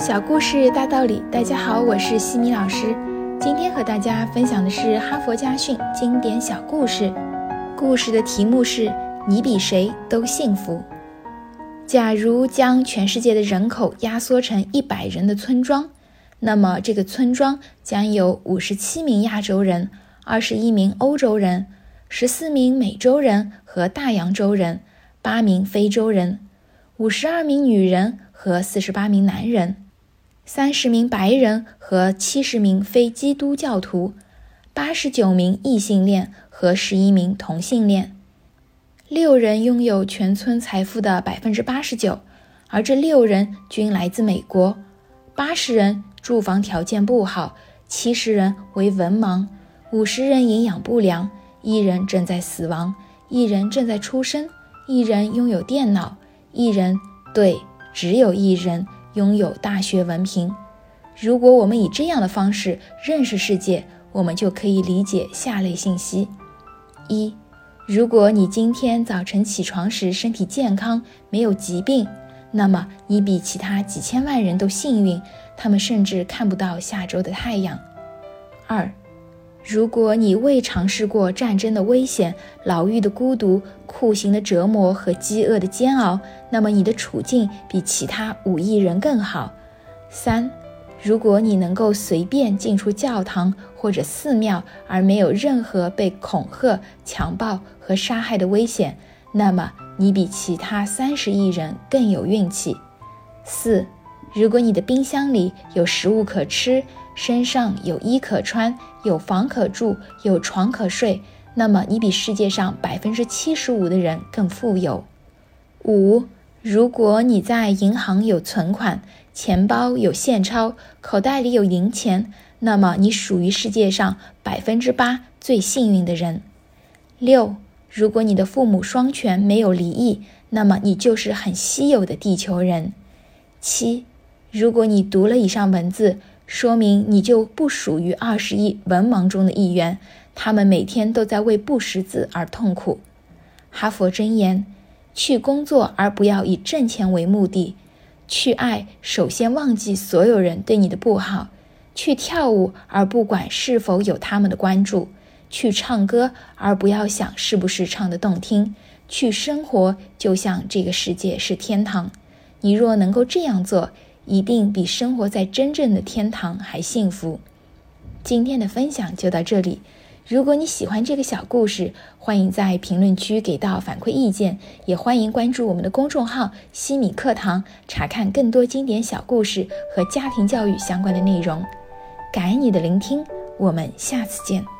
小故事大道理，大家好，我是西米老师。今天和大家分享的是哈佛家训经典小故事。故事的题目是“你比谁都幸福”。假如将全世界的人口压缩成一百人的村庄，那么这个村庄将有五十七名亚洲人、二十一名欧洲人、十四名美洲人和大洋洲人、八名非洲人、五十二名女人和四十八名男人。三十名白人和七十名非基督教徒，八十九名异性恋和十一名同性恋，六人拥有全村财富的百分之八十九，而这六人均来自美国。八十人住房条件不好，七十人为文盲，五十人营养不良，一人正在死亡，一人正在出生，一人拥有电脑，一人对，只有一人。拥有大学文凭。如果我们以这样的方式认识世界，我们就可以理解下列信息：一，如果你今天早晨起床时身体健康，没有疾病，那么你比其他几千万人都幸运，他们甚至看不到下周的太阳。二，如果你未尝试过战争的危险、牢狱的孤独、酷刑的折磨和饥饿的煎熬，那么你的处境比其他五亿人更好。三，如果你能够随便进出教堂或者寺庙，而没有任何被恐吓、强暴和杀害的危险，那么你比其他三十亿人更有运气。四。如果你的冰箱里有食物可吃，身上有衣可穿，有房可住，有床可睡，那么你比世界上百分之七十五的人更富有。五，如果你在银行有存款，钱包有现钞，口袋里有零钱，那么你属于世界上百分之八最幸运的人。六，如果你的父母双全，没有离异，那么你就是很稀有的地球人。七。如果你读了以上文字，说明你就不属于二十亿文盲中的一员，他们每天都在为不识字而痛苦。哈佛箴言：去工作而不要以挣钱为目的；去爱，首先忘记所有人对你的不好；去跳舞而不管是否有他们的关注；去唱歌而不要想是不是唱得动听；去生活就像这个世界是天堂。你若能够这样做，一定比生活在真正的天堂还幸福。今天的分享就到这里。如果你喜欢这个小故事，欢迎在评论区给到反馈意见，也欢迎关注我们的公众号“西米课堂”，查看更多经典小故事和家庭教育相关的内容。感恩你的聆听，我们下次见。